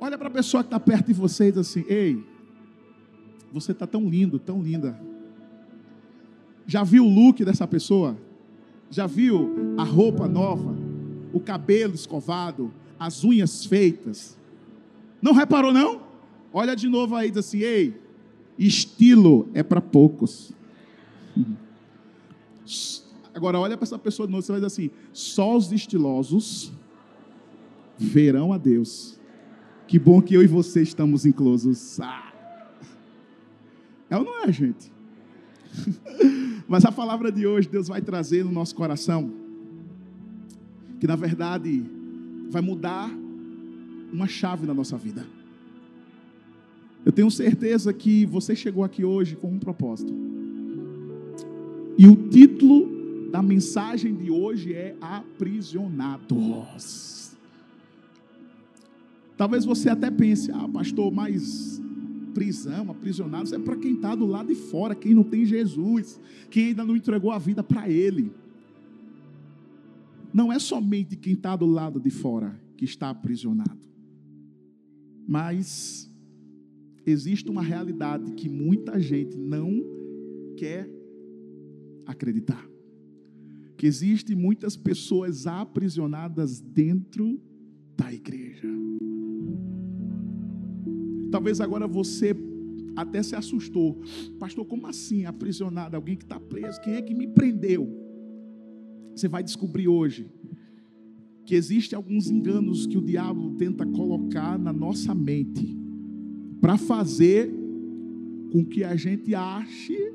Olha para a pessoa que está perto de você e diz assim: Ei, você está tão lindo, tão linda. Já viu o look dessa pessoa? Já viu a roupa nova? O cabelo escovado? As unhas feitas? Não reparou, não? Olha de novo aí e diz assim: Ei, estilo é para poucos. Agora olha para essa pessoa de novo, você vai dizer assim: só os estilosos verão a Deus. Que bom que eu e você estamos inclusos. Ah. É ou não é, gente? Mas a palavra de hoje, Deus vai trazer no nosso coração, que na verdade vai mudar uma chave na nossa vida. Eu tenho certeza que você chegou aqui hoje com um propósito. E o título da mensagem de hoje é Aprisionados. Talvez você até pense, ah, pastor, mas prisão, aprisionados, é para quem está do lado de fora, quem não tem Jesus, quem ainda não entregou a vida para Ele. Não é somente quem está do lado de fora que está aprisionado, mas existe uma realidade que muita gente não quer acreditar. Que existem muitas pessoas aprisionadas dentro da igreja. Talvez agora você até se assustou. Pastor, como assim aprisionado? Alguém que está preso? Quem é que me prendeu? Você vai descobrir hoje que existem alguns enganos que o diabo tenta colocar na nossa mente para fazer com que a gente ache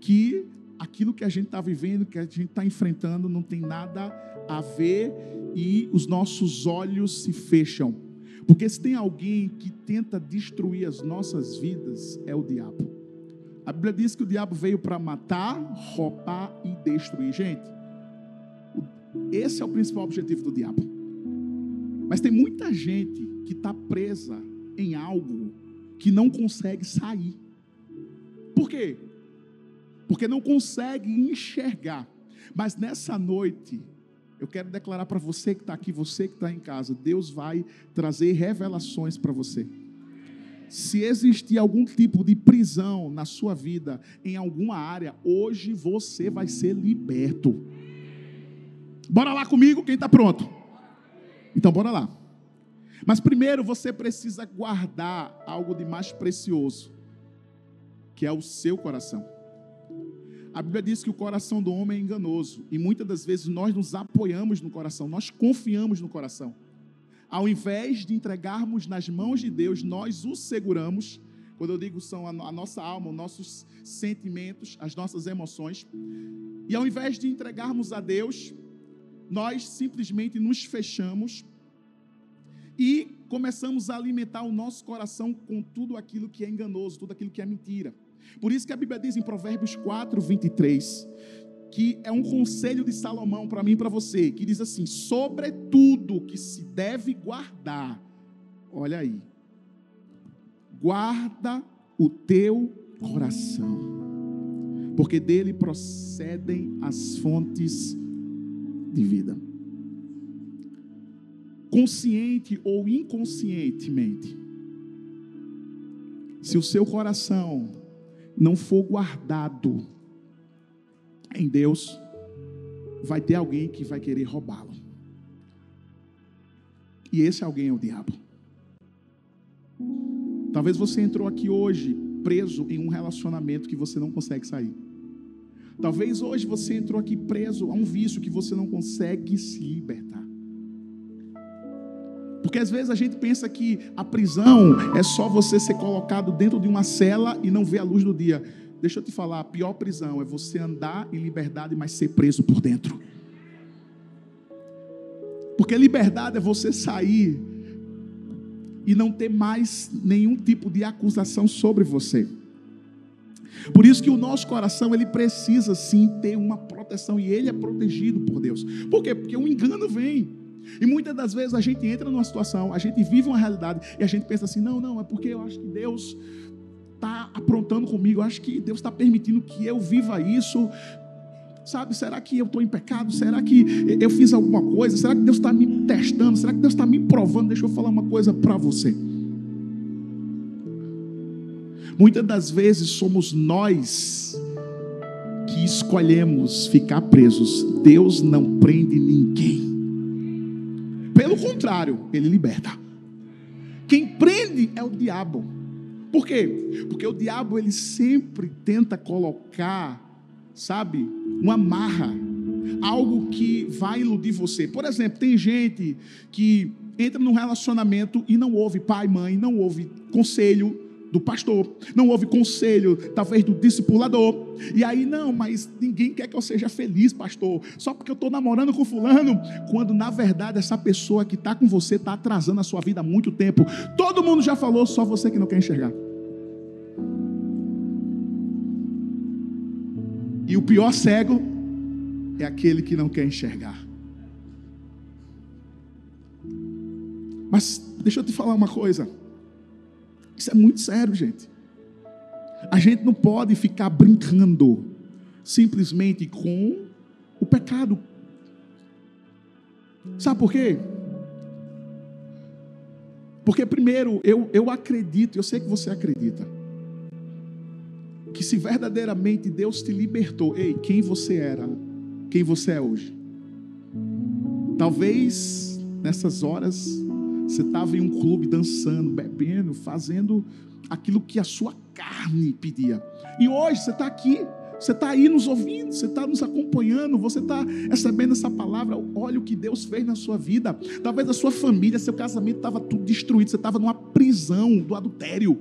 que aquilo que a gente está vivendo, que a gente está enfrentando, não tem nada a ver e os nossos olhos se fecham. Porque se tem alguém que tenta destruir as nossas vidas, é o diabo. A Bíblia diz que o diabo veio para matar, roubar e destruir. Gente, esse é o principal objetivo do diabo. Mas tem muita gente que está presa em algo que não consegue sair. Por quê? Porque não consegue enxergar. Mas nessa noite, eu quero declarar para você que está aqui, você que está em casa, Deus vai trazer revelações para você. Se existir algum tipo de prisão na sua vida, em alguma área, hoje você vai ser liberto. Bora lá comigo, quem está pronto? Então, bora lá. Mas primeiro você precisa guardar algo de mais precioso, que é o seu coração. A Bíblia diz que o coração do homem é enganoso, e muitas das vezes nós nos apoiamos no coração, nós confiamos no coração. Ao invés de entregarmos nas mãos de Deus, nós o seguramos. Quando eu digo são a nossa alma, os nossos sentimentos, as nossas emoções. E ao invés de entregarmos a Deus, nós simplesmente nos fechamos e começamos a alimentar o nosso coração com tudo aquilo que é enganoso, tudo aquilo que é mentira. Por isso que a Bíblia diz em Provérbios 4, 23, que é um conselho de Salomão para mim e para você, que diz assim: sobretudo que se deve guardar, olha aí, guarda o teu coração, porque dele procedem as fontes de vida. Consciente ou inconscientemente, se o seu coração não for guardado em Deus, vai ter alguém que vai querer roubá-lo. E esse alguém é o diabo. Talvez você entrou aqui hoje preso em um relacionamento que você não consegue sair. Talvez hoje você entrou aqui preso a um vício que você não consegue se libertar. Porque às vezes a gente pensa que a prisão é só você ser colocado dentro de uma cela e não ver a luz do dia. Deixa eu te falar, a pior prisão é você andar em liberdade, mas ser preso por dentro. Porque liberdade é você sair e não ter mais nenhum tipo de acusação sobre você. Por isso que o nosso coração ele precisa sim ter uma proteção e ele é protegido por Deus. Por quê? Porque o engano vem. E muitas das vezes a gente entra numa situação, a gente vive uma realidade e a gente pensa assim: não, não, é porque eu acho que Deus está aprontando comigo, eu acho que Deus está permitindo que eu viva isso. Sabe, será que eu estou em pecado? Será que eu fiz alguma coisa? Será que Deus está me testando? Será que Deus está me provando? Deixa eu falar uma coisa para você. Muitas das vezes somos nós que escolhemos ficar presos. Deus não prende ninguém. Contrário, ele liberta. Quem prende é o diabo. Por quê? Porque o diabo ele sempre tenta colocar, sabe, uma marra, algo que vai iludir você. Por exemplo, tem gente que entra num relacionamento e não ouve pai, mãe, não ouve conselho do pastor, não ouve conselho, talvez do discipulador. E aí, não, mas ninguém quer que eu seja feliz, pastor, só porque eu estou namorando com fulano, quando na verdade essa pessoa que está com você está atrasando a sua vida há muito tempo. Todo mundo já falou, só você que não quer enxergar. E o pior cego é aquele que não quer enxergar. Mas deixa eu te falar uma coisa. Isso é muito sério, gente. A gente não pode ficar brincando simplesmente com o pecado. Sabe por quê? Porque, primeiro, eu, eu acredito, eu sei que você acredita, que se verdadeiramente Deus te libertou, ei, quem você era, quem você é hoje. Talvez nessas horas você estava em um clube dançando, bebendo, fazendo aquilo que a sua carne pedia. E hoje você está aqui, você está aí nos ouvindo, você está nos acompanhando, você está recebendo essa palavra. Olha o que Deus fez na sua vida. Talvez a sua família, seu casamento estava tudo destruído, você estava numa prisão do adultério.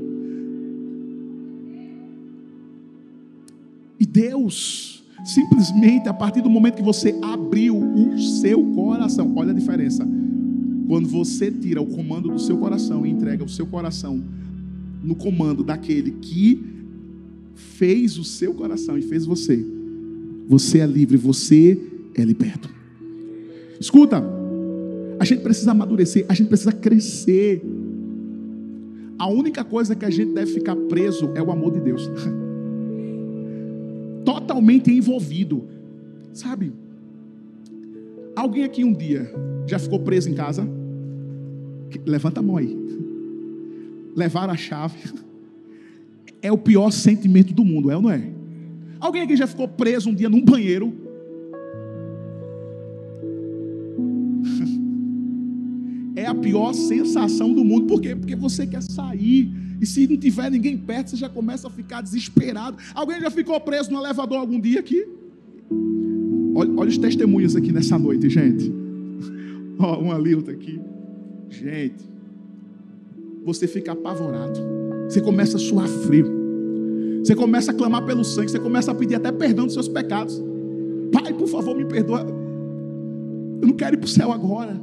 E Deus, simplesmente a partir do momento que você abriu o seu coração, olha a diferença. Quando você tira o comando do seu coração e entrega o seu coração no comando daquele que fez o seu coração e fez você, você é livre, você é liberto. Escuta, a gente precisa amadurecer, a gente precisa crescer. A única coisa que a gente deve ficar preso é o amor de Deus. Totalmente envolvido. Sabe? Alguém aqui um dia já ficou preso em casa? Levanta a mão aí. Levar a chave. É o pior sentimento do mundo, é ou não é? Alguém aqui já ficou preso um dia num banheiro? É a pior sensação do mundo. Por quê? Porque você quer sair. E se não tiver ninguém perto, você já começa a ficar desesperado. Alguém já ficou preso no elevador algum dia aqui? Olha, olha os testemunhos aqui nessa noite, gente. Ó, uma ali, outra aqui. Gente, você fica apavorado. Você começa a suar frio. Você começa a clamar pelo sangue. Você começa a pedir até perdão dos seus pecados. Pai, por favor, me perdoa. Eu não quero ir para o céu agora.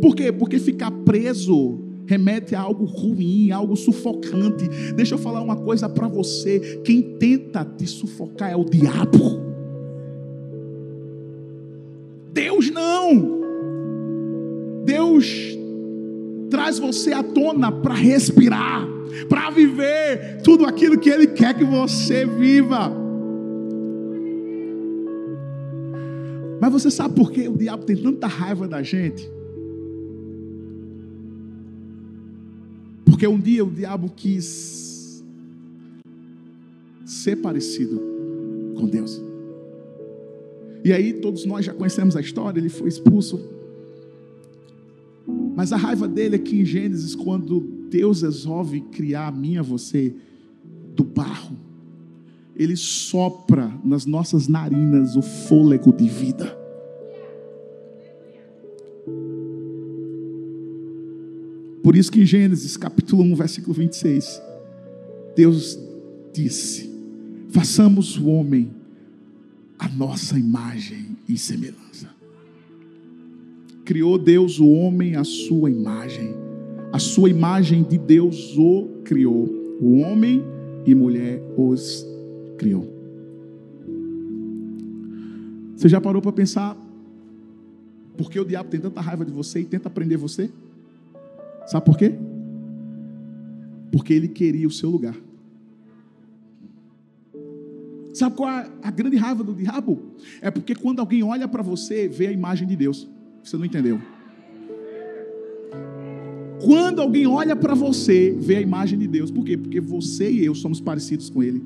Por quê? Porque ficar preso remete a algo ruim, algo sufocante. Deixa eu falar uma coisa para você: quem tenta te sufocar é o diabo. Deus não. Deus traz você à tona para respirar, para viver tudo aquilo que Ele quer que você viva. Mas você sabe por que o diabo tem tanta raiva da gente? Porque um dia o diabo quis ser parecido com Deus. E aí todos nós já conhecemos a história, ele foi expulso mas a raiva dele é que em Gênesis, quando Deus resolve criar a mim e a você do barro, ele sopra nas nossas narinas o fôlego de vida. Por isso que em Gênesis capítulo 1, versículo 26, Deus disse: façamos o homem a nossa imagem e semelhança criou Deus o homem à sua imagem. A sua imagem de Deus o criou. O homem e mulher os criou. Você já parou para pensar por que o diabo tem tanta raiva de você e tenta prender você? Sabe por quê? Porque ele queria o seu lugar. Sabe qual é a grande raiva do diabo? É porque quando alguém olha para você, vê a imagem de Deus. Você não entendeu? Quando alguém olha para você, vê a imagem de Deus. Por quê? Porque você e eu somos parecidos com Ele.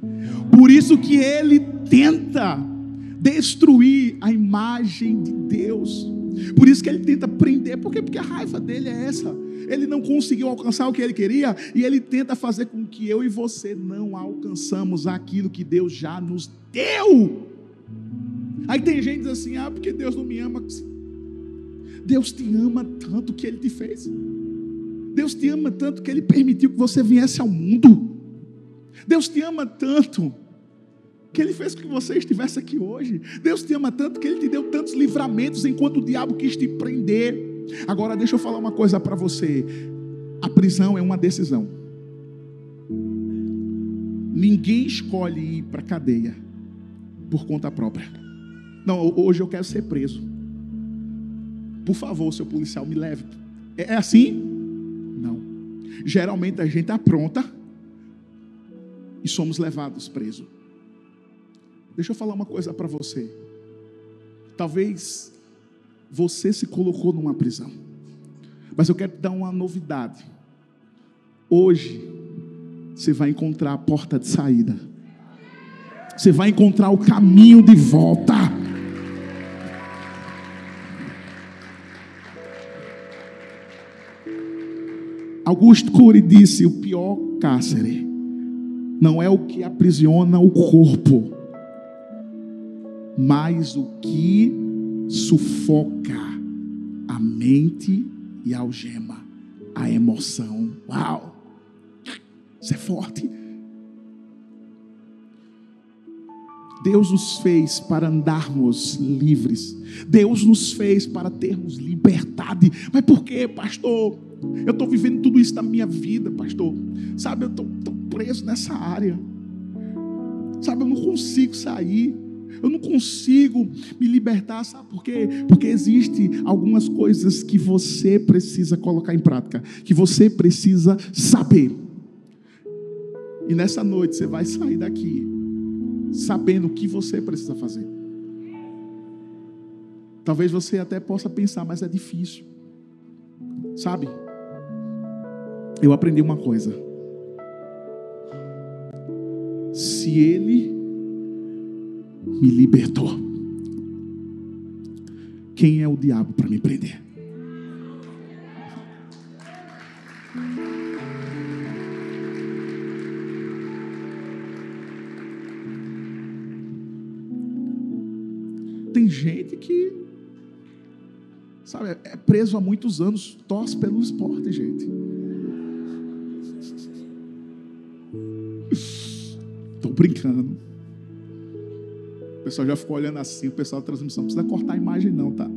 Por isso que Ele tenta destruir a imagem de Deus. Por isso que Ele tenta prender. Por quê? Porque a raiva dele é essa. Ele não conseguiu alcançar o que ele queria e ele tenta fazer com que eu e você não alcançamos aquilo que Deus já nos deu. Aí tem gente assim: ah, porque Deus não me ama. Deus te ama tanto que Ele te fez. Deus te ama tanto que Ele permitiu que você viesse ao mundo. Deus te ama tanto que Ele fez com que você estivesse aqui hoje. Deus te ama tanto que Ele te deu tantos livramentos enquanto o diabo quis te prender. Agora deixa eu falar uma coisa para você. A prisão é uma decisão. Ninguém escolhe ir para a cadeia por conta própria. Não, hoje eu quero ser preso. Por favor, seu policial, me leve. É, é assim? Não. Geralmente a gente apronta e somos levados presos. Deixa eu falar uma coisa para você. Talvez você se colocou numa prisão. Mas eu quero te dar uma novidade. Hoje, você vai encontrar a porta de saída. Você vai encontrar o caminho de volta. Augusto Cury disse: o pior cárcere não é o que aprisiona o corpo, mas o que sufoca a mente e algema a emoção. Uau! Isso é forte. Deus nos fez para andarmos livres. Deus nos fez para termos liberdade. Mas por quê, pastor? Eu estou vivendo tudo isso na minha vida, pastor. Sabe, eu estou preso nessa área. Sabe, eu não consigo sair. Eu não consigo me libertar, sabe por quê? Porque existe algumas coisas que você precisa colocar em prática, que você precisa saber. E nessa noite você vai sair daqui sabendo o que você precisa fazer. Talvez você até possa pensar, mas é difícil. Sabe? Eu aprendi uma coisa. Se ele me libertou. Quem é o diabo para me prender? Tem gente que, sabe, é preso há muitos anos, torce pelo esporte, gente. Estou brincando pessoal já ficou olhando assim, o pessoal da transmissão. Não precisa cortar a imagem, não, tá?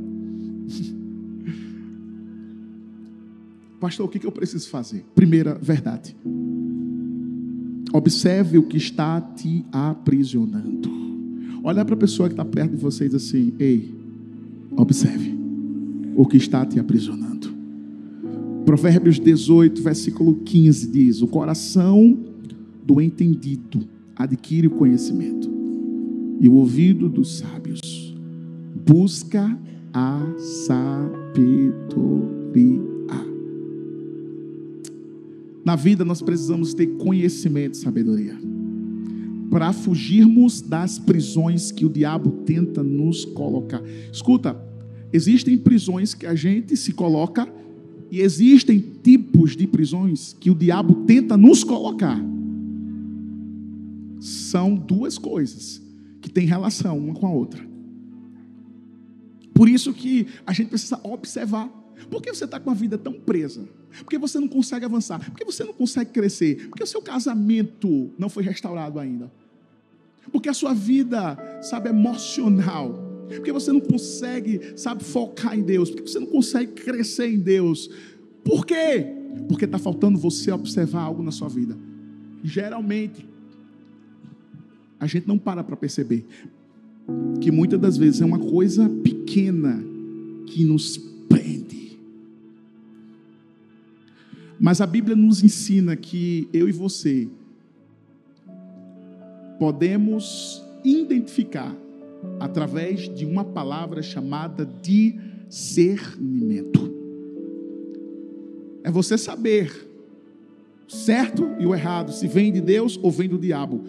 Pastor, o que eu preciso fazer? Primeira verdade. Observe o que está te aprisionando. Olha para a pessoa que está perto de vocês assim: Ei, observe o que está te aprisionando. Provérbios 18, versículo 15 diz: O coração do entendido adquire o conhecimento e o ouvido dos sábios busca a sabedoria. Na vida nós precisamos ter conhecimento e sabedoria para fugirmos das prisões que o diabo tenta nos colocar. Escuta, existem prisões que a gente se coloca e existem tipos de prisões que o diabo tenta nos colocar. São duas coisas que tem relação uma com a outra. Por isso que a gente precisa observar. Por que você está com a vida tão presa? Por que você não consegue avançar? Por que você não consegue crescer? Por que o seu casamento não foi restaurado ainda? Porque a sua vida, sabe, emocional. Porque você não consegue, sabe, focar em Deus. Porque você não consegue crescer em Deus. Por quê? Porque está faltando você observar algo na sua vida. Geralmente, a gente não para para perceber que muitas das vezes é uma coisa pequena que nos prende. Mas a Bíblia nos ensina que eu e você podemos identificar através de uma palavra chamada discernimento. é você saber certo e o errado, se vem de Deus ou vem do diabo.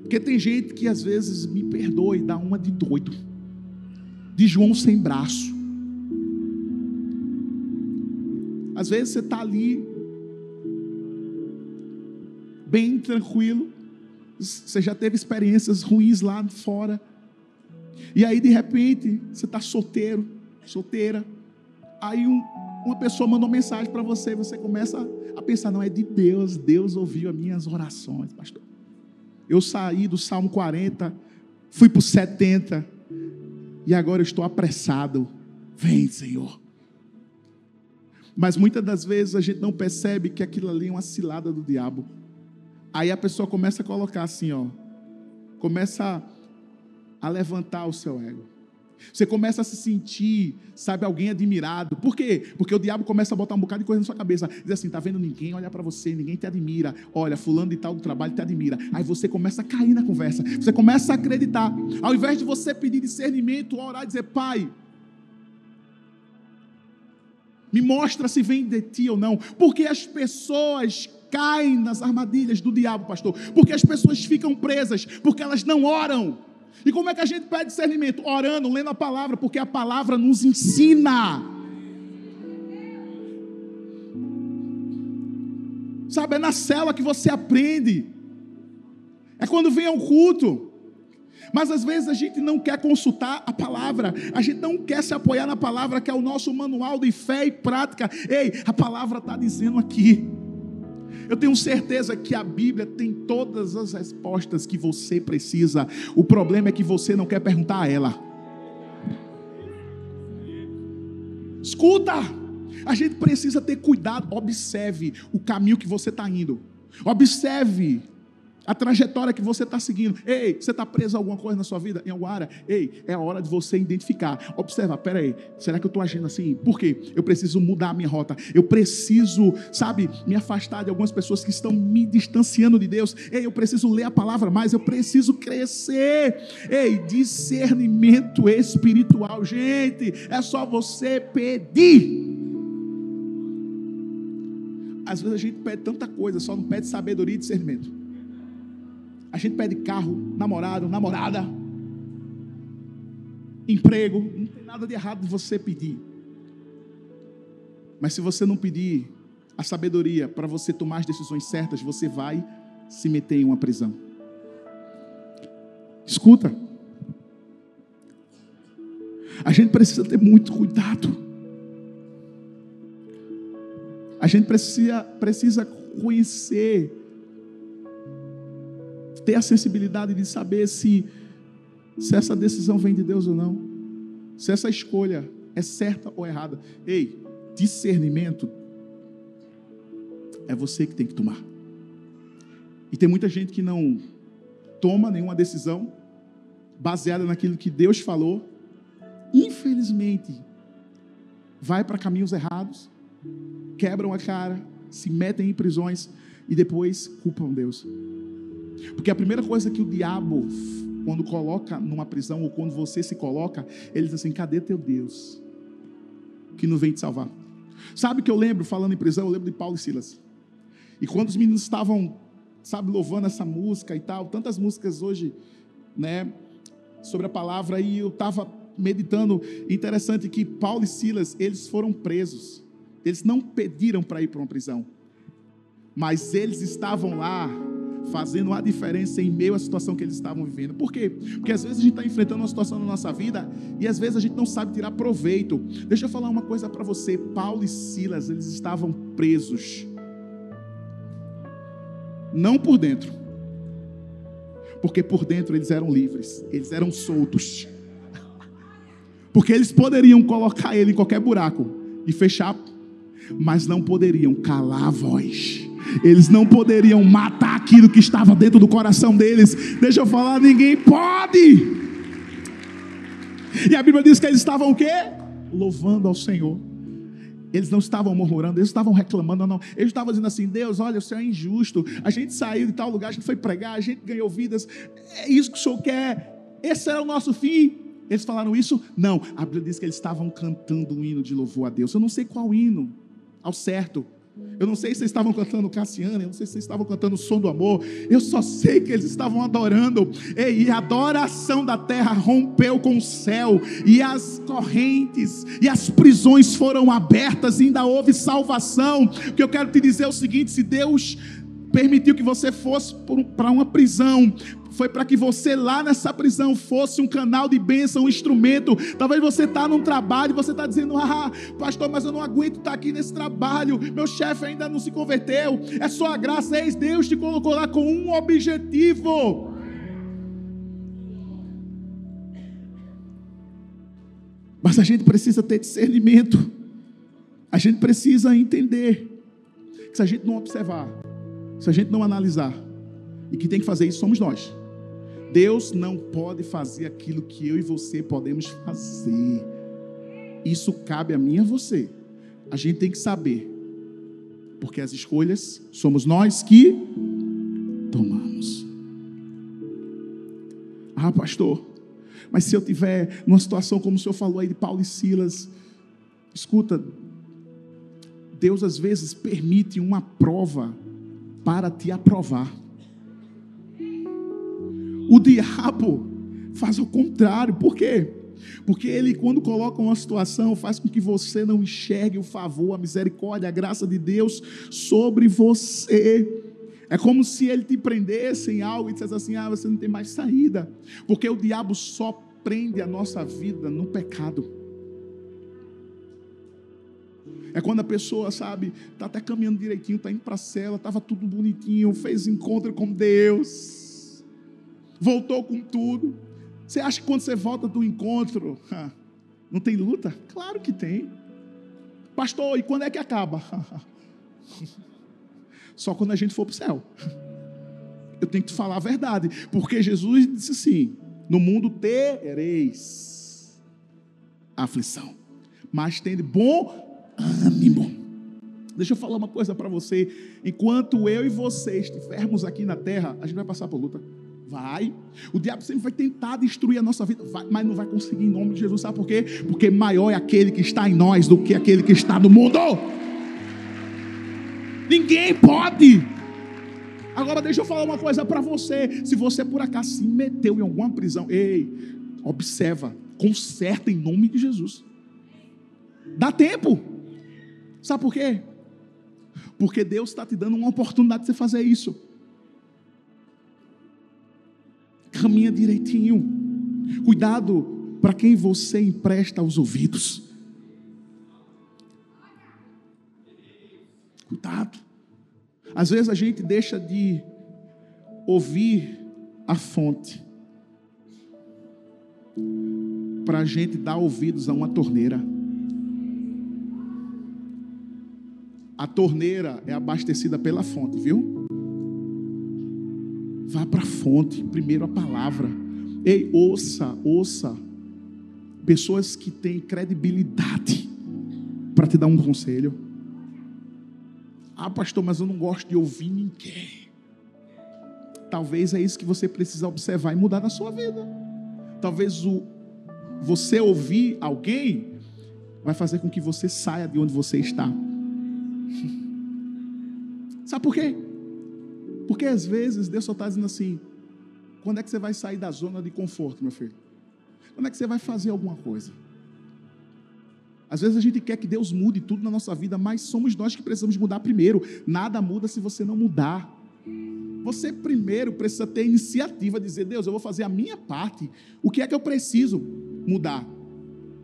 Porque tem gente que às vezes me perdoe, dá uma de doido, de João sem braço. Às vezes você está ali, bem tranquilo, você já teve experiências ruins lá fora, e aí de repente você está solteiro, solteira, aí um, uma pessoa mandou mensagem para você, e você começa a pensar: não, é de Deus, Deus ouviu as minhas orações, pastor. Eu saí do Salmo 40, fui para o 70, e agora eu estou apressado. Vem, Senhor. Mas muitas das vezes a gente não percebe que aquilo ali é uma cilada do diabo. Aí a pessoa começa a colocar assim, ó, começa a, levantar o seu ego. Você começa a se sentir, sabe, alguém admirado. Por quê? Porque o diabo começa a botar um bocado de coisa na sua cabeça. Diz assim: tá vendo ninguém olha para você, ninguém te admira. Olha, fulano de tal do trabalho te admira. Aí você começa a cair na conversa. Você começa a acreditar. Ao invés de você pedir discernimento, orar e dizer: Pai, me mostra se vem de ti ou não. Porque as pessoas caem nas armadilhas do diabo, pastor. Porque as pessoas ficam presas, porque elas não oram. E como é que a gente pede discernimento? Orando, lendo a palavra, porque a palavra nos ensina. Sabe, é na cela que você aprende. É quando vem ao culto. Mas às vezes a gente não quer consultar a palavra, a gente não quer se apoiar na palavra, que é o nosso manual de fé e prática. Ei, a palavra está dizendo aqui. Eu tenho certeza que a Bíblia tem todas as respostas que você precisa. O problema é que você não quer perguntar a ela. Escuta, a gente precisa ter cuidado. Observe o caminho que você está indo. Observe a trajetória que você está seguindo. Ei, você está preso a alguma coisa na sua vida, em alguma área? Ei, é a hora de você identificar. Observa, peraí, será que eu estou agindo assim? Por quê? Eu preciso mudar a minha rota. Eu preciso, sabe, me afastar de algumas pessoas que estão me distanciando de Deus. Ei, eu preciso ler a palavra mais, eu preciso crescer. Ei, discernimento espiritual. Gente, é só você pedir. Às vezes a gente pede tanta coisa, só não pede sabedoria e discernimento. A gente pede carro, namorado, namorada, emprego. Não tem nada de errado de você pedir. Mas se você não pedir a sabedoria para você tomar as decisões certas, você vai se meter em uma prisão. Escuta. A gente precisa ter muito cuidado. A gente precisa, precisa conhecer ter a sensibilidade de saber se, se essa decisão vem de Deus ou não, se essa escolha é certa ou errada. Ei, discernimento é você que tem que tomar. E tem muita gente que não toma nenhuma decisão baseada naquilo que Deus falou. Infelizmente, vai para caminhos errados, quebram a cara, se metem em prisões e depois culpam Deus. Porque a primeira coisa que o diabo, quando coloca numa prisão, ou quando você se coloca, ele diz assim: cadê teu Deus? Que não vem te salvar. Sabe que eu lembro, falando em prisão, eu lembro de Paulo e Silas. E quando os meninos estavam, sabe, louvando essa música e tal, tantas músicas hoje, né, sobre a palavra, e eu estava meditando, interessante que Paulo e Silas, eles foram presos. Eles não pediram para ir para uma prisão, mas eles estavam lá fazendo a diferença em meio à situação que eles estavam vivendo. Por quê? Porque às vezes a gente está enfrentando uma situação na nossa vida e às vezes a gente não sabe tirar proveito. Deixa eu falar uma coisa para você: Paulo e Silas, eles estavam presos, não por dentro, porque por dentro eles eram livres, eles eram soltos. Porque eles poderiam colocar ele em qualquer buraco e fechar, mas não poderiam calar a voz eles não poderiam matar aquilo que estava dentro do coração deles. Deixa eu falar, ninguém pode. E a Bíblia diz que eles estavam o quê? Louvando ao Senhor. Eles não estavam murmurando, eles estavam reclamando, não. Eles estavam dizendo assim: Deus, olha, o Senhor é injusto. A gente saiu de tal lugar, a gente foi pregar, a gente ganhou vidas. É isso que o Senhor quer. Esse era o nosso fim. Eles falaram isso? Não. A Bíblia diz que eles estavam cantando um hino de louvor a Deus. Eu não sei qual hino, ao certo. Eu não sei se vocês estavam cantando Cassiano, eu não sei se vocês estavam cantando o som do amor. Eu só sei que eles estavam adorando. E a adoração da terra rompeu com o céu, e as correntes e as prisões foram abertas, e ainda houve salvação. O que eu quero te dizer é o seguinte: se Deus permitiu que você fosse para uma prisão, foi para que você lá nessa prisão fosse um canal de bênção, um instrumento. Talvez você está num trabalho e você está dizendo, ah, pastor, mas eu não aguento estar tá aqui nesse trabalho, meu chefe ainda não se converteu, é só a graça, eis Deus te colocou lá com um objetivo. Mas a gente precisa ter discernimento, a gente precisa entender que se a gente não observar, se a gente não analisar, e quem tem que fazer isso somos nós. Deus não pode fazer aquilo que eu e você podemos fazer. Isso cabe a mim e a você. A gente tem que saber. Porque as escolhas somos nós que tomamos. Ah, pastor, mas se eu tiver numa situação como o senhor falou aí de Paulo e Silas, escuta, Deus às vezes permite uma prova para te aprovar. O diabo faz o contrário. Por quê? Porque ele, quando coloca uma situação, faz com que você não enxergue o favor, a misericórdia, a graça de Deus sobre você. É como se ele te prendesse em algo e dissesse assim: ah, você não tem mais saída. Porque o diabo só prende a nossa vida no pecado. É quando a pessoa, sabe, está até caminhando direitinho, está indo para a cela, estava tudo bonitinho, fez encontro com Deus voltou com tudo. Você acha que quando você volta do encontro, não tem luta? Claro que tem. Pastor, e quando é que acaba? Só quando a gente for para o céu. Eu tenho que te falar a verdade, porque Jesus disse assim: no mundo tereis aflição, mas tende bom ânimo. Deixa eu falar uma coisa para você. Enquanto eu e você estivermos aqui na terra, a gente vai passar por luta. Vai. O diabo sempre vai tentar destruir a nossa vida, vai, mas não vai conseguir em nome de Jesus. Sabe por quê? Porque maior é aquele que está em nós do que aquele que está no mundo. Ninguém pode. Agora deixa eu falar uma coisa para você. Se você por acaso se meteu em alguma prisão, ei, observa, conserta em nome de Jesus. Dá tempo. Sabe por quê? Porque Deus está te dando uma oportunidade de você fazer isso caminha direitinho. Cuidado para quem você empresta os ouvidos. Cuidado. Às vezes a gente deixa de ouvir a fonte para a gente dar ouvidos a uma torneira. A torneira é abastecida pela fonte, viu? Vá para a fonte, primeiro a palavra. Ei, ouça, ouça. Pessoas que têm credibilidade para te dar um conselho. Ah, pastor, mas eu não gosto de ouvir ninguém. Talvez é isso que você precisa observar e mudar na sua vida. Talvez o você ouvir alguém vai fazer com que você saia de onde você está. Sabe por quê? Porque às vezes Deus só está dizendo assim: quando é que você vai sair da zona de conforto, meu filho? Quando é que você vai fazer alguma coisa? Às vezes a gente quer que Deus mude tudo na nossa vida, mas somos nós que precisamos mudar primeiro. Nada muda se você não mudar. Você primeiro precisa ter iniciativa, dizer: Deus, eu vou fazer a minha parte. O que é que eu preciso mudar?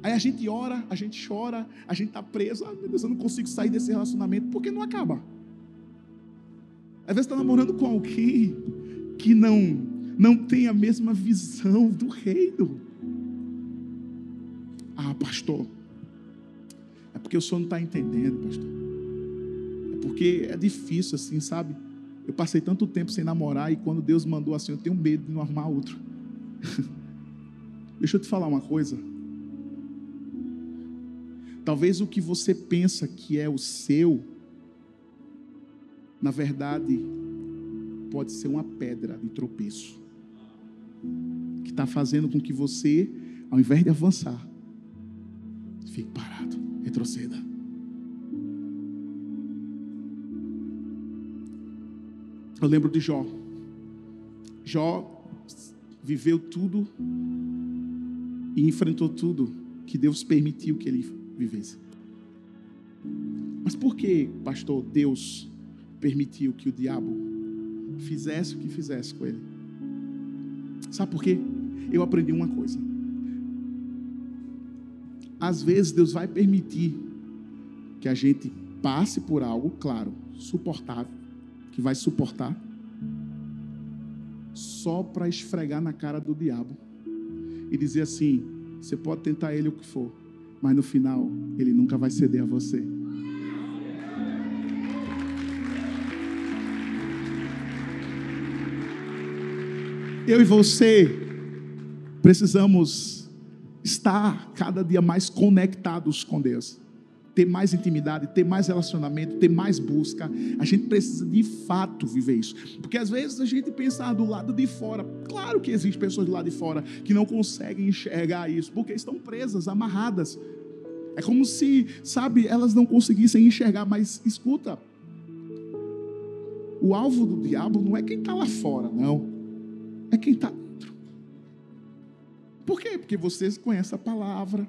Aí a gente ora, a gente chora, a gente está preso. Ah, meu Deus, eu não consigo sair desse relacionamento, porque não acaba. Às vezes está namorando com alguém que não, não tem a mesma visão do reino. Ah, pastor, é porque o senhor não está entendendo, pastor. É porque é difícil assim, sabe? Eu passei tanto tempo sem namorar e quando Deus mandou assim, eu tenho medo de não arrumar outro. Deixa eu te falar uma coisa. Talvez o que você pensa que é o seu, na verdade, pode ser uma pedra de tropeço que está fazendo com que você, ao invés de avançar, fique parado, retroceda. Eu lembro de Jó. Jó viveu tudo e enfrentou tudo que Deus permitiu que ele vivesse. Mas por que, pastor, Deus permitiu que o diabo fizesse o que fizesse com ele? Sabe por quê? Eu aprendi uma coisa. Às vezes Deus vai permitir que a gente passe por algo, claro, suportável, que vai suportar, só para esfregar na cara do diabo e dizer assim: você pode tentar ele o que for, mas no final ele nunca vai ceder a você. Eu e você precisamos estar cada dia mais conectados com Deus. Ter mais intimidade, ter mais relacionamento, ter mais busca. A gente precisa de fato viver isso. Porque às vezes a gente pensa do lado de fora. Claro que existem pessoas do lado de fora que não conseguem enxergar isso, porque estão presas, amarradas. É como se, sabe, elas não conseguissem enxergar, mas escuta. O alvo do diabo não é quem está lá fora, não é quem está dentro. Por quê? Porque vocês conhecem a palavra.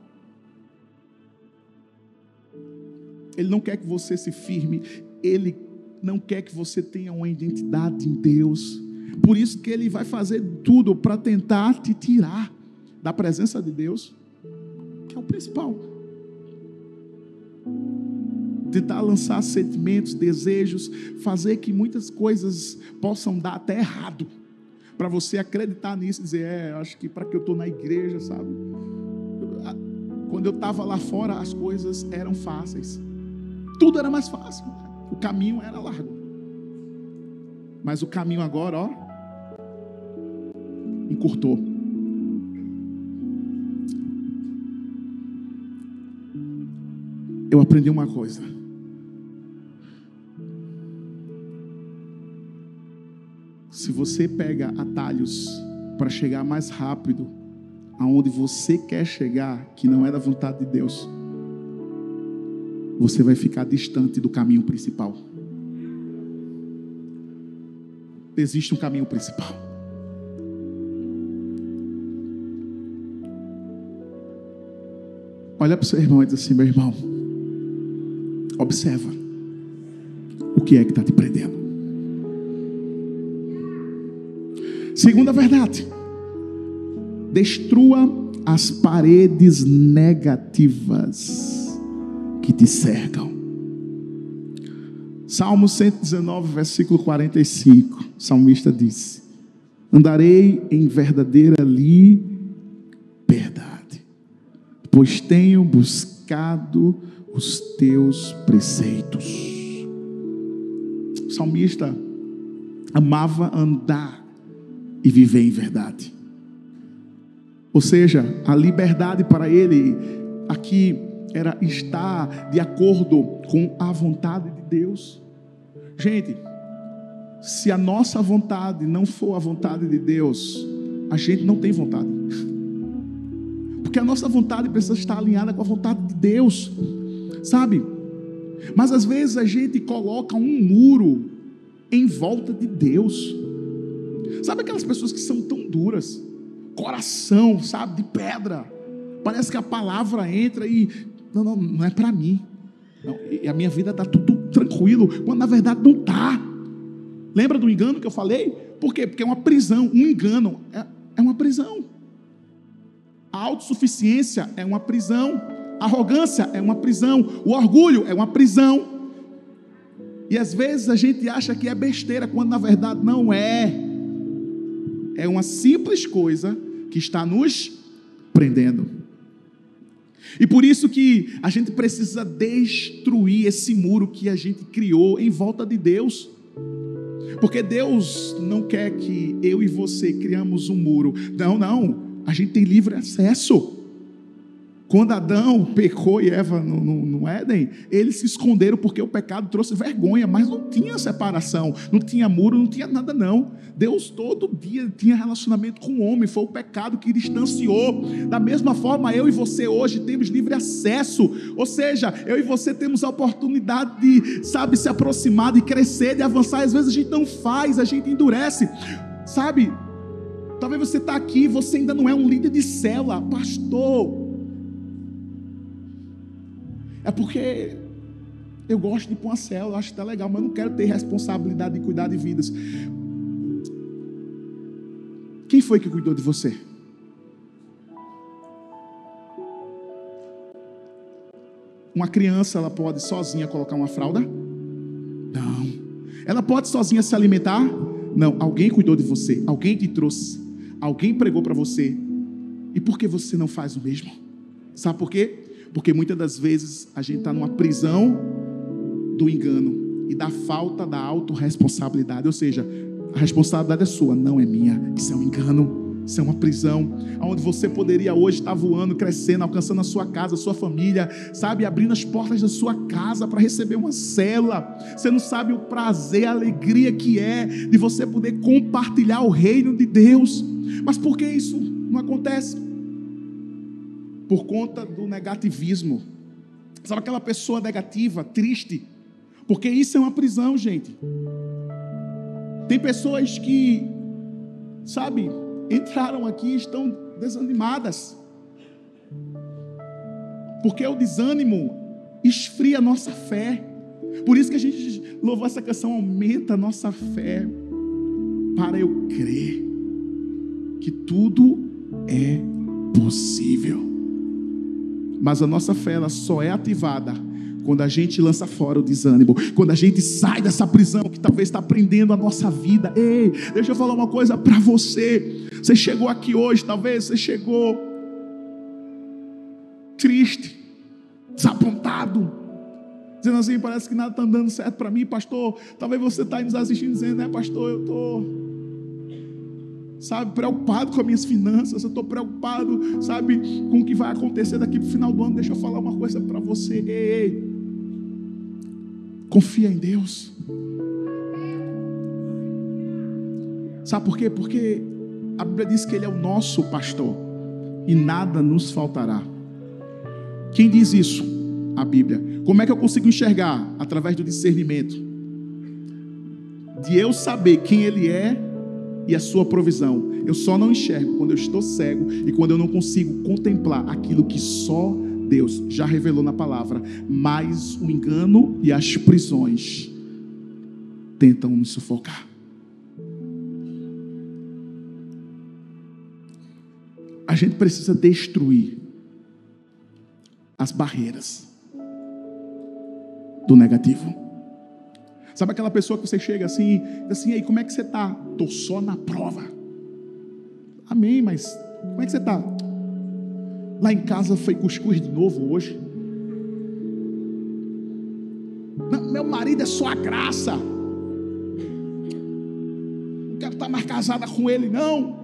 Ele não quer que você se firme, ele não quer que você tenha uma identidade em Deus. Por isso que ele vai fazer tudo para tentar te tirar da presença de Deus, que é o principal. Tentar lançar sentimentos, desejos, fazer que muitas coisas possam dar até errado para você acreditar nisso e dizer, é, acho que para que eu estou na igreja, sabe? Quando eu estava lá fora, as coisas eram fáceis. Tudo era mais fácil. O caminho era largo. Mas o caminho agora, ó, encurtou. Eu aprendi uma coisa. Se você pega atalhos para chegar mais rápido aonde você quer chegar, que não é da vontade de Deus, você vai ficar distante do caminho principal. Existe um caminho principal. Olha para o seu irmão e diz assim: meu irmão, observa o que é que está te prendendo. Segunda verdade: destrua as paredes negativas que te cercam. Salmo 119, versículo 45. O salmista disse: Andarei em verdadeira liberdade, pois tenho buscado os teus preceitos. O salmista amava andar e viver em verdade. Ou seja, a liberdade para ele aqui era estar de acordo com a vontade de Deus. Gente, se a nossa vontade não for a vontade de Deus, a gente não tem vontade. Porque a nossa vontade precisa estar alinhada com a vontade de Deus, sabe? Mas às vezes a gente coloca um muro em volta de Deus. Sabe aquelas pessoas que são tão duras? Coração, sabe, de pedra. Parece que a palavra entra e não, não, não é para mim. Não, e a minha vida está tudo tranquilo, quando na verdade não está. Lembra do engano que eu falei? Por quê? Porque é uma prisão. Um engano é, é uma prisão. A autossuficiência é uma prisão. A arrogância é uma prisão. O orgulho é uma prisão. E às vezes a gente acha que é besteira, quando na verdade não é é uma simples coisa que está nos prendendo. E por isso que a gente precisa destruir esse muro que a gente criou em volta de Deus. Porque Deus não quer que eu e você criamos um muro. Não, não. A gente tem livre acesso. Quando Adão pecou e Eva no, no, no, Éden, eles se esconderam porque o pecado trouxe vergonha, mas não tinha separação, não tinha muro, não tinha nada, não. Deus todo dia tinha relacionamento com o homem, foi o pecado que distanciou. Da mesma forma, eu e você hoje temos livre acesso, ou seja, eu e você temos a oportunidade de, sabe, se aproximar, de crescer, de avançar. Às vezes a gente não faz, a gente endurece, sabe? Talvez você está aqui, você ainda não é um líder de célula, pastor. É porque eu gosto de ir para uma célula, acho que está legal, mas não quero ter responsabilidade de cuidar de vidas. Quem foi que cuidou de você? Uma criança, ela pode sozinha colocar uma fralda? Não. Ela pode sozinha se alimentar? Não. Alguém cuidou de você, alguém te trouxe, alguém pregou para você. E por que você não faz o mesmo? Sabe por quê? Porque muitas das vezes a gente está numa prisão do engano e da falta da autorresponsabilidade. Ou seja, a responsabilidade é sua, não é minha. Isso é um engano. Isso é uma prisão, onde você poderia hoje estar voando, crescendo, alcançando a sua casa, a sua família, sabe, abrindo as portas da sua casa para receber uma cela. Você não sabe o prazer, a alegria que é de você poder compartilhar o reino de Deus. Mas por que isso não acontece? Por conta do negativismo. Sabe aquela pessoa negativa, triste? Porque isso é uma prisão, gente. Tem pessoas que, sabe, entraram aqui e estão desanimadas. Porque o desânimo esfria a nossa fé. Por isso que a gente louvou essa canção, aumenta a nossa fé. Para eu crer que tudo é possível. Mas a nossa fé ela só é ativada quando a gente lança fora o desânimo, quando a gente sai dessa prisão que talvez está prendendo a nossa vida. Ei, deixa eu falar uma coisa para você. Você chegou aqui hoje, talvez você chegou triste, desapontado, dizendo assim: parece que nada está dando certo para mim, pastor. Talvez você está nos assistindo dizendo, né, pastor, eu estou sabe, preocupado com as minhas finanças, eu estou preocupado, sabe, com o que vai acontecer daqui para o final do ano. Deixa eu falar uma coisa para você. Ei, ei, confia em Deus. Sabe por quê? Porque a Bíblia diz que Ele é o nosso pastor e nada nos faltará. Quem diz isso? A Bíblia. Como é que eu consigo enxergar? Através do discernimento. De eu saber quem Ele é e a sua provisão. Eu só não enxergo quando eu estou cego e quando eu não consigo contemplar aquilo que só Deus já revelou na palavra. Mas o engano e as prisões tentam me sufocar. A gente precisa destruir as barreiras do negativo. Sabe aquela pessoa que você chega assim, assim, aí, como é que você está? Estou só na prova. Amém, mas como é que você está? Lá em casa foi cuscuz de novo hoje. Meu marido é só a graça. Não quero estar mais casada com ele, não.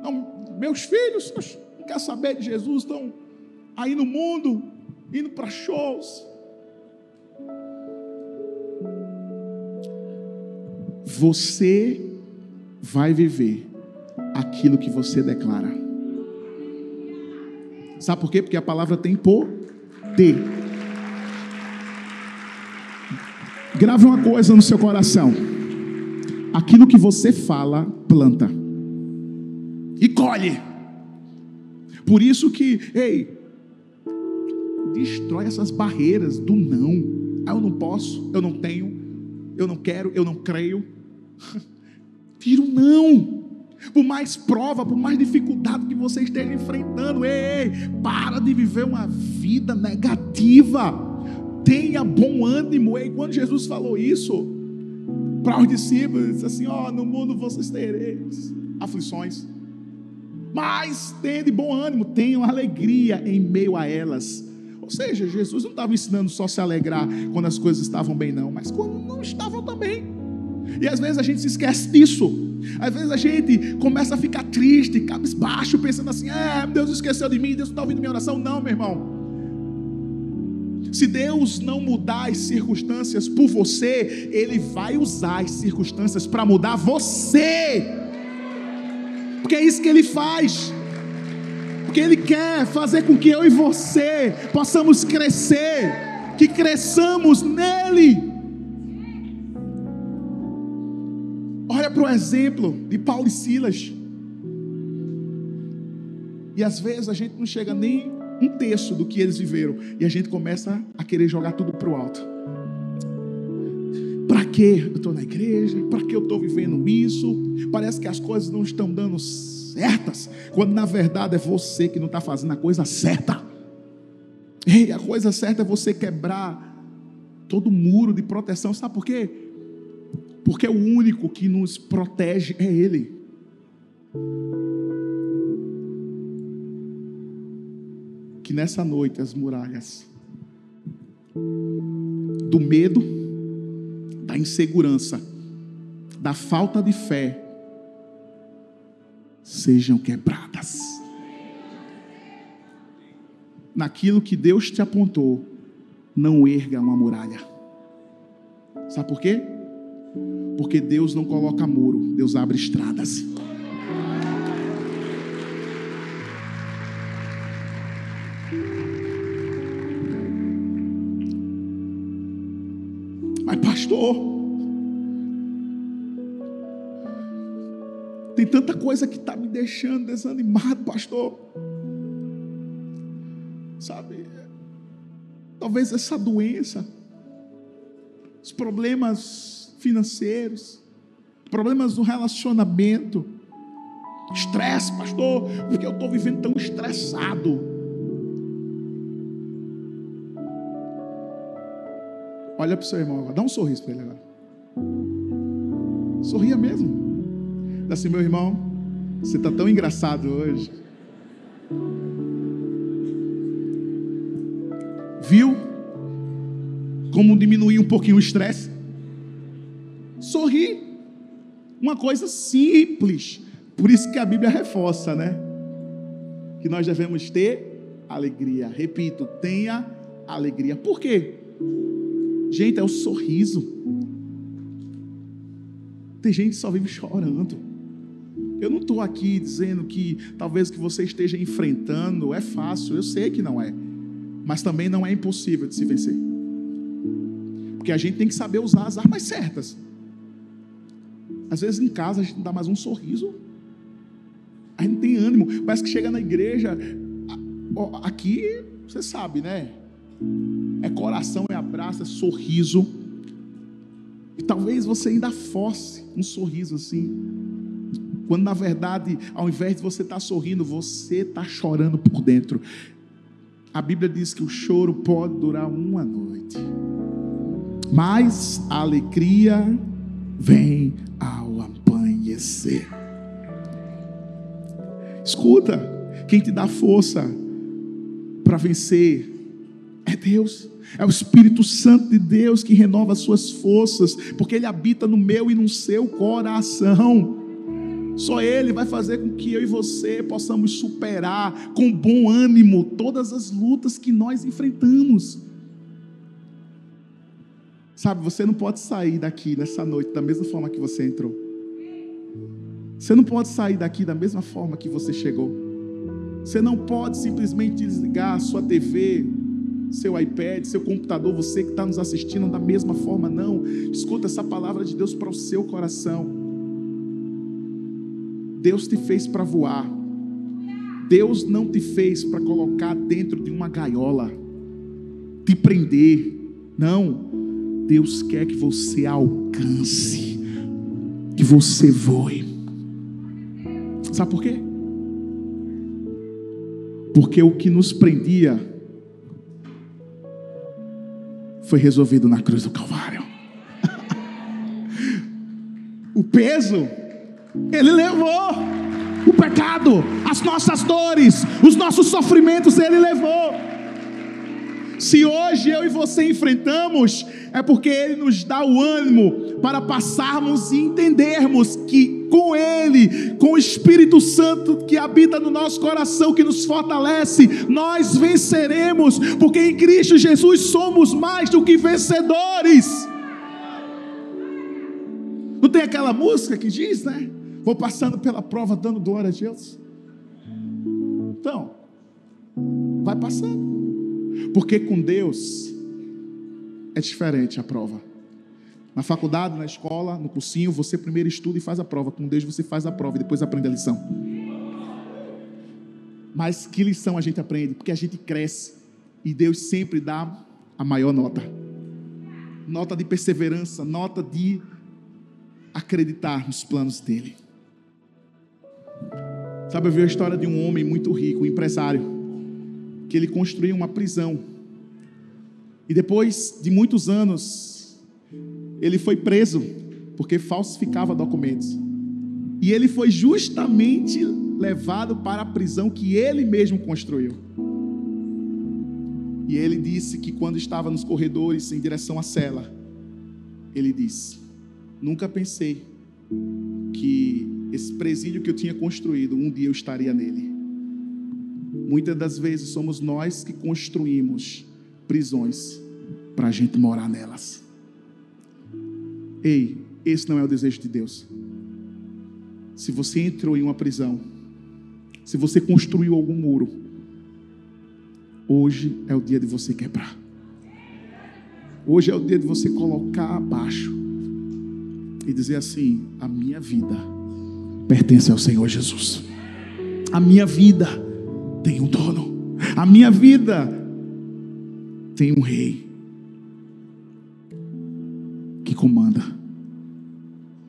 não meus filhos não querem saber de Jesus, estão aí no mundo, indo para shows Você vai viver aquilo que você declara. Sabe por quê? Porque a palavra tem poder. Grave uma coisa no seu coração. Aquilo que você fala, planta. E colhe. Por isso que, ei, destrói essas barreiras do não. Ah, eu não posso, eu não tenho, eu não quero, eu não creio. Tira um não. Por mais prova, por mais dificuldade que você esteja enfrentando, ei, para de viver uma vida negativa. Tenha bom ânimo. Ei, quando Jesus falou isso para os discípulos, ele disse assim: Ó, oh, no mundo vocês tereis aflições. Mas tenha de bom ânimo, tenham alegria em meio a elas. Ou seja, Jesus não estava ensinando só se alegrar quando as coisas estavam bem, não, mas quando não estavam também. E às vezes a gente se esquece disso. Às vezes a gente começa a ficar triste, cabisbaixo, pensando assim: é, Deus esqueceu de mim, Deus não está ouvindo minha oração. Não, meu irmão. Se Deus não mudar as circunstâncias por você, Ele vai usar as circunstâncias para mudar você. Porque é isso que Ele faz. Porque Ele quer fazer com que eu e você possamos crescer, que cresçamos nele. Para o exemplo de Paulo e Silas. E às vezes a gente não chega nem um terço do que eles viveram. E a gente começa a querer jogar tudo para o alto. Para que eu estou na igreja? Para que eu estou vivendo isso? Parece que as coisas não estão dando certas, quando na verdade é você que não está fazendo a coisa certa. Ei, a coisa certa é você quebrar todo muro de proteção. Sabe por quê? Porque o único que nos protege é Ele. Que nessa noite as muralhas do medo, da insegurança, da falta de fé sejam quebradas. Naquilo que Deus te apontou, não erga uma muralha. Sabe por quê? Porque Deus não coloca muro, Deus abre estradas. Mas, pastor, tem tanta coisa que está me deixando desanimado, pastor. Sabe, talvez essa doença, os problemas financeiros, problemas do relacionamento, estresse, pastor, porque eu estou vivendo tão estressado. Olha para o seu irmão agora, dá um sorriso para ele agora. Sorria mesmo. Dá assim, meu irmão, você está tão engraçado hoje. Viu como diminuir um pouquinho o estresse? Sorrir. Uma coisa simples. Por isso que a Bíblia reforça, né? Que nós devemos ter alegria. Repito, tenha alegria. Por quê? Gente, é o sorriso. Tem gente que só vive chorando. Eu não estou aqui dizendo que talvez que você esteja enfrentando é fácil. Eu sei que não é. Mas também não é impossível de se vencer. Porque a gente tem que saber usar as armas certas. Às vezes em casa a gente não dá mais um sorriso. A gente não tem ânimo. Parece que chega na igreja. Aqui, você sabe, né? É coração, é abraço, é sorriso. E talvez você ainda force um sorriso assim. Quando na verdade, ao invés de você estar tá sorrindo, você está chorando por dentro. A Bíblia diz que o choro pode durar uma noite, mas a alegria vem ao amanhecer. Escuta, quem te dá força para vencer é Deus. É o Espírito Santo de Deus que renova as suas forças, porque Ele habita no meu e no seu coração. Só Ele vai fazer com que eu e você possamos superar com bom ânimo todas as lutas que nós enfrentamos. Sabe, você não pode sair daqui nessa noite da mesma forma que você entrou. Você não pode sair daqui da mesma forma que você chegou. Você não pode simplesmente desligar a sua TV, seu iPad, seu computador, você que está nos assistindo da mesma forma, não. Escuta essa palavra de Deus para o seu coração. Deus te fez para voar. Deus não te fez para colocar dentro de uma gaiola, te prender. Não. Deus quer que você alcance, que você voe. Sabe por quê? Porque o que nos prendia foi resolvido na cruz do Calvário. o peso, Ele levou. O pecado, as nossas dores, os nossos sofrimentos, Ele levou. Se hoje eu e você enfrentamos, é porque Ele nos dá o ânimo para passarmos e entendermos que com Ele, com o Espírito Santo que habita no nosso coração, que nos fortalece, nós venceremos, porque em Cristo Jesus somos mais do que vencedores. Não tem aquela música que diz, né? Vou passando pela prova dando glória a Deus. Então, vai passando. Porque com Deus é diferente a prova. Na faculdade, na escola, no cursinho, você primeiro estuda e faz a prova. Com Deus você faz a prova e depois aprende a lição. Mas que lição a gente aprende? Porque a gente cresce e Deus sempre dá a maior nota. Nota de perseverança, nota de acreditar nos planos dele. Sabe, eu vi a história de um homem muito rico, um empresário que ele construiu uma prisão. E depois de muitos anos, ele foi preso porque falsificava documentos. E ele foi justamente levado para a prisão que ele mesmo construiu. E ele disse que quando estava nos corredores em direção à cela, ele disse: Nunca pensei que esse presídio que eu tinha construído, um dia eu estaria nele. Muitas das vezes somos nós que construímos prisões para a gente morar nelas. Ei, esse não é o desejo de Deus. Se você entrou em uma prisão, se você construiu algum muro, hoje é o dia de você quebrar. Hoje é o dia de você colocar abaixo e dizer assim: a minha vida pertence ao Senhor Jesus. A minha vida tem um dono. A minha vida tem um rei que comanda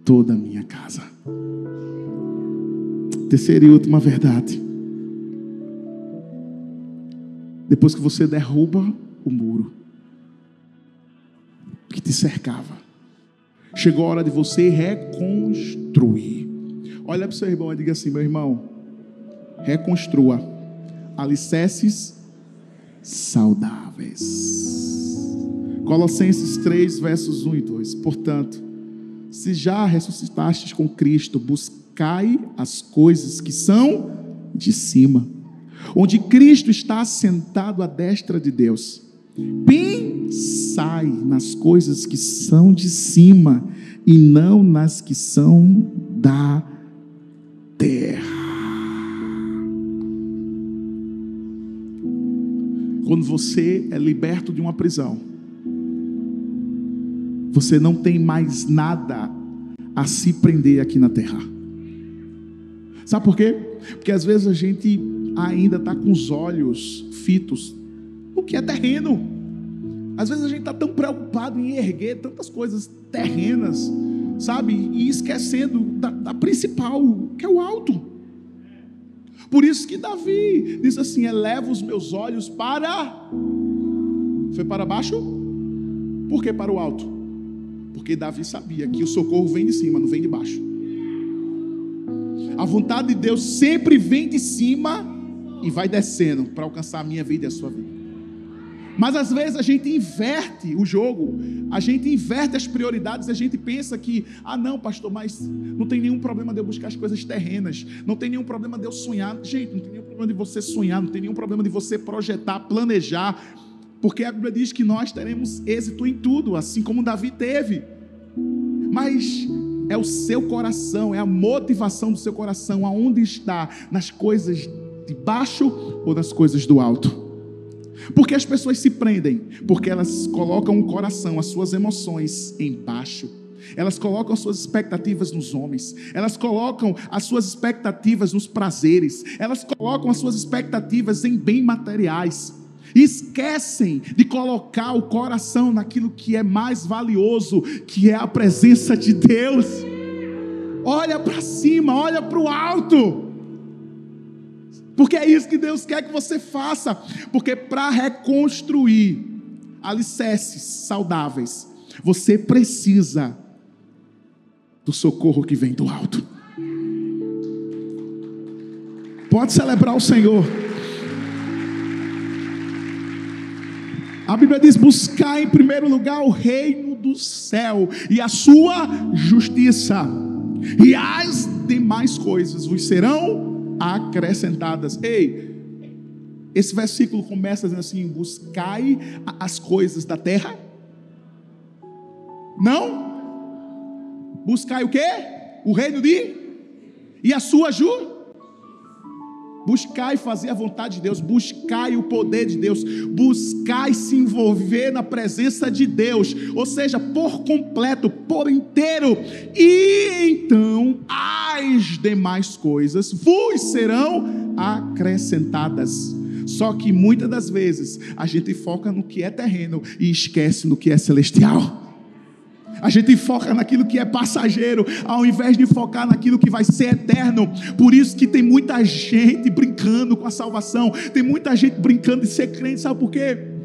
toda a minha casa. Terceira e última verdade. Depois que você derruba o muro que te cercava, chegou a hora de você reconstruir. Olha para o seu irmão e diga assim: meu irmão, reconstrua alicerces saudáveis. Colossenses 3, versos 1 e 2. Portanto, se já ressuscitastes com Cristo, buscai as coisas que são de cima, onde Cristo está sentado à destra de Deus. Pensai nas coisas que são de cima e não nas que são da terra. Quando você é liberto de uma prisão, você não tem mais nada a se prender aqui na terra. Sabe por quê? Porque às vezes a gente ainda está com os olhos fitos no que é terreno. Às vezes a gente está tão preocupado em erguer tantas coisas terrenas, sabe? E esquecendo da, da principal, que é o alto. Por isso que Davi diz assim: eleva os meus olhos para. Foi para baixo? Por que para o alto? Porque Davi sabia que o socorro vem de cima, não vem de baixo. A vontade de Deus sempre vem de cima e vai descendo para alcançar a minha vida e a sua vida. Mas às vezes a gente inverte o jogo, a gente inverte as prioridades, a gente pensa que, ah, não, pastor, mas não tem nenhum problema de eu buscar as coisas terrenas, não tem nenhum problema de eu sonhar. Gente, não tem nenhum problema de você sonhar, não tem nenhum problema de você projetar, planejar, porque a Bíblia diz que nós teremos êxito em tudo, assim como Davi teve. Mas é o seu coração, é a motivação do seu coração, aonde está, nas coisas de baixo ou nas coisas do alto. Porque as pessoas se prendem? Porque elas colocam o coração, as suas emoções embaixo. Elas colocam as suas expectativas nos homens, elas colocam as suas expectativas nos prazeres, elas colocam as suas expectativas em bem materiais. Esquecem de colocar o coração naquilo que é mais valioso, que é a presença de Deus. Olha para cima, olha para o alto. Porque é isso que Deus quer que você faça. Porque para reconstruir alicerces saudáveis, você precisa do socorro que vem do alto. Pode celebrar o Senhor. A Bíblia diz: buscar em primeiro lugar o reino do céu e a sua justiça, e as demais coisas vos serão acrescentadas. Ei, esse versículo começa dizendo assim: buscai as coisas da terra. Não? Buscai o quê? O reino de e a sua justiça buscai fazer a vontade de Deus, buscai o poder de Deus, buscai se envolver na presença de Deus, ou seja, por completo, por inteiro, e então as demais coisas vos serão acrescentadas. Só que muitas das vezes a gente foca no que é terreno e esquece no que é celestial. A gente foca naquilo que é passageiro, ao invés de focar naquilo que vai ser eterno. Por isso que tem muita gente brincando com a salvação, tem muita gente brincando de ser crente, sabe por quê?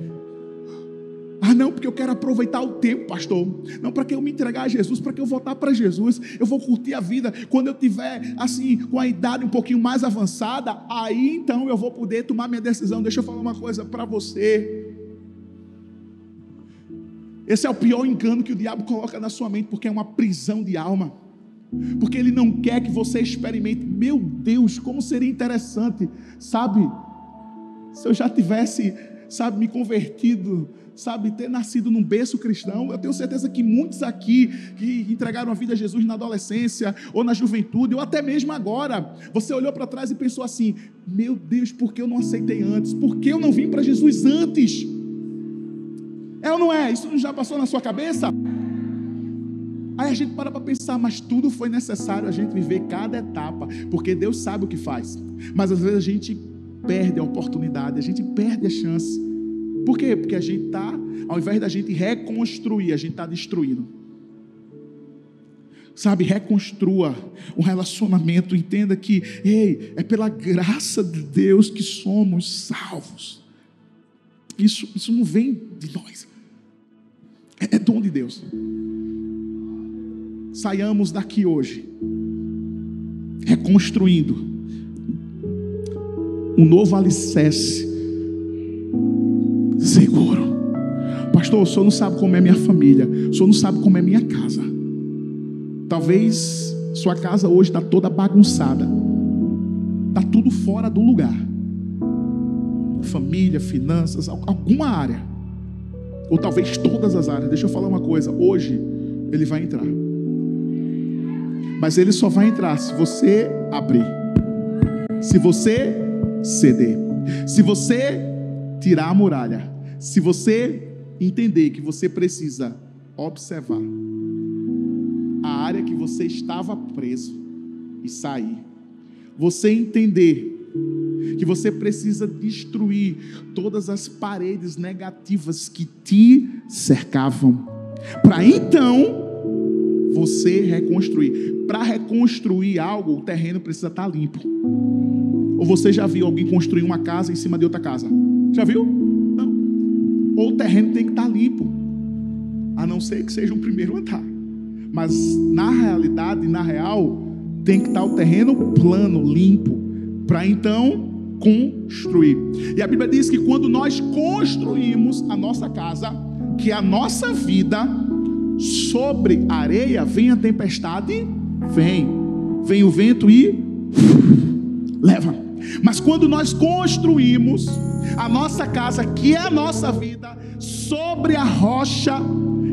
Ah, não, porque eu quero aproveitar o tempo, pastor. Não, para que eu me entregar a Jesus, para que eu voltar para Jesus. Eu vou curtir a vida. Quando eu tiver, assim, com a idade um pouquinho mais avançada, aí então eu vou poder tomar minha decisão. Deixa eu falar uma coisa para você. Esse é o pior engano que o diabo coloca na sua mente, porque é uma prisão de alma. Porque ele não quer que você experimente. Meu Deus, como seria interessante, sabe? Se eu já tivesse, sabe, me convertido, sabe, ter nascido num berço cristão. Eu tenho certeza que muitos aqui que entregaram a vida a Jesus na adolescência ou na juventude, ou até mesmo agora, você olhou para trás e pensou assim: Meu Deus, por que eu não aceitei antes? Por que eu não vim para Jesus antes? É ou não é? Isso já passou na sua cabeça? Aí a gente para para pensar, mas tudo foi necessário a gente viver cada etapa, porque Deus sabe o que faz. Mas às vezes a gente perde a oportunidade, a gente perde a chance. Por quê? Porque a gente está, ao invés da gente reconstruir, a gente está destruindo. Sabe, reconstrua um relacionamento, entenda que, ei, é pela graça de Deus que somos salvos. Isso, isso não vem de nós. É dom de Deus. Saiamos daqui hoje, reconstruindo um novo alicerce seguro. Pastor, o senhor não sabe como é minha família, o senhor não sabe como é minha casa. Talvez sua casa hoje está toda bagunçada, está tudo fora do lugar. Família, finanças, alguma área ou talvez todas as áreas. Deixa eu falar uma coisa: hoje ele vai entrar, mas ele só vai entrar se você abrir, se você ceder, se você tirar a muralha, se você entender que você precisa observar a área que você estava preso e sair, você entender que você precisa destruir todas as paredes negativas que te cercavam, para então você reconstruir. Para reconstruir algo, o terreno precisa estar tá limpo. Ou você já viu alguém construir uma casa em cima de outra casa? Já viu? Ou o terreno tem que estar tá limpo, a não ser que seja um primeiro andar. Mas na realidade, na real, tem que estar tá o terreno plano, limpo, para então construir. E a Bíblia diz que quando nós construímos a nossa casa, que a nossa vida sobre areia, vem a tempestade, vem, vem o vento e leva. Mas quando nós construímos a nossa casa, que é a nossa vida, sobre a rocha,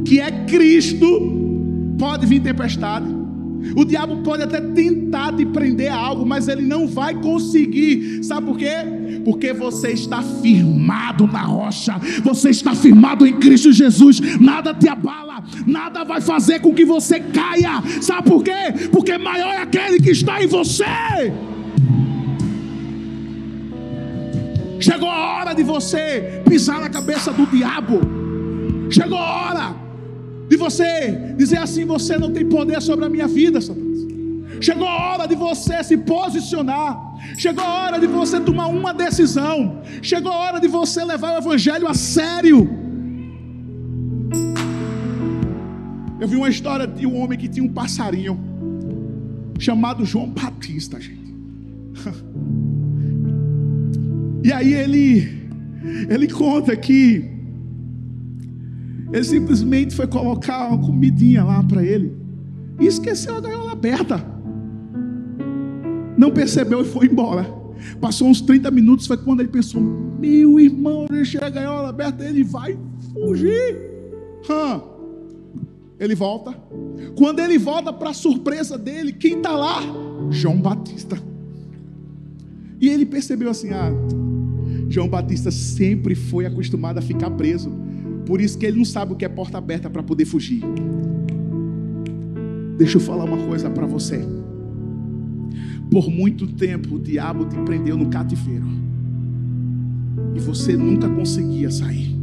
que é Cristo, pode vir tempestade, o diabo pode até tentar te prender a algo, mas ele não vai conseguir. Sabe por quê? Porque você está firmado na rocha, você está firmado em Cristo Jesus. Nada te abala, nada vai fazer com que você caia. Sabe por quê? Porque maior é aquele que está em você. Chegou a hora de você pisar na cabeça do diabo. Chegou a hora de você dizer assim: você não tem poder sobre a minha vida, Satanás. Chegou a hora de você se posicionar. Chegou a hora de você tomar uma decisão. Chegou a hora de você levar o Evangelho a sério. Eu vi uma história de um homem que tinha um passarinho chamado João Batista, gente. E aí ele ele conta que Ele simplesmente foi colocar uma comidinha lá para ele e esqueceu a gaiola aberta. Não percebeu e foi embora. Passou uns 30 minutos, foi quando ele pensou: Meu irmão, deixei a gaiola aberta, ele vai fugir. Hum. Ele volta. Quando ele volta, para surpresa dele, quem está lá? João Batista. E ele percebeu assim: Ah, João Batista sempre foi acostumado a ficar preso. Por isso que ele não sabe o que é porta aberta para poder fugir. Deixa eu falar uma coisa para você. Por muito tempo o diabo te prendeu no cativeiro. E você nunca conseguia sair.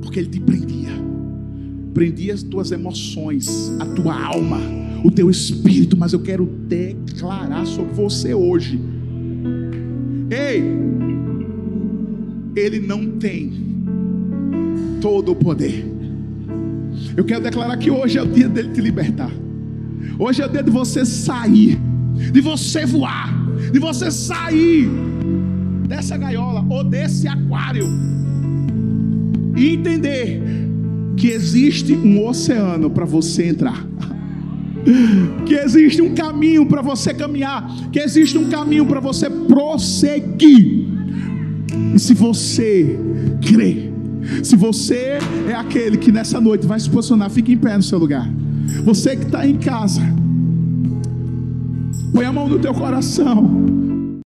Porque ele te prendia. Prendia as tuas emoções, a tua alma, o teu espírito. Mas eu quero declarar sobre você hoje. Ei, ele não tem todo o poder. Eu quero declarar que hoje é o dia dele te libertar. Hoje é o dia de você sair de você voar, de você sair dessa gaiola ou desse aquário e entender que existe um oceano para você entrar. Que existe um caminho para você caminhar, que existe um caminho para você prosseguir. E se você crê, se você é aquele que nessa noite vai se posicionar, fique em pé no seu lugar. Você que está em casa, Põe a mão no teu coração.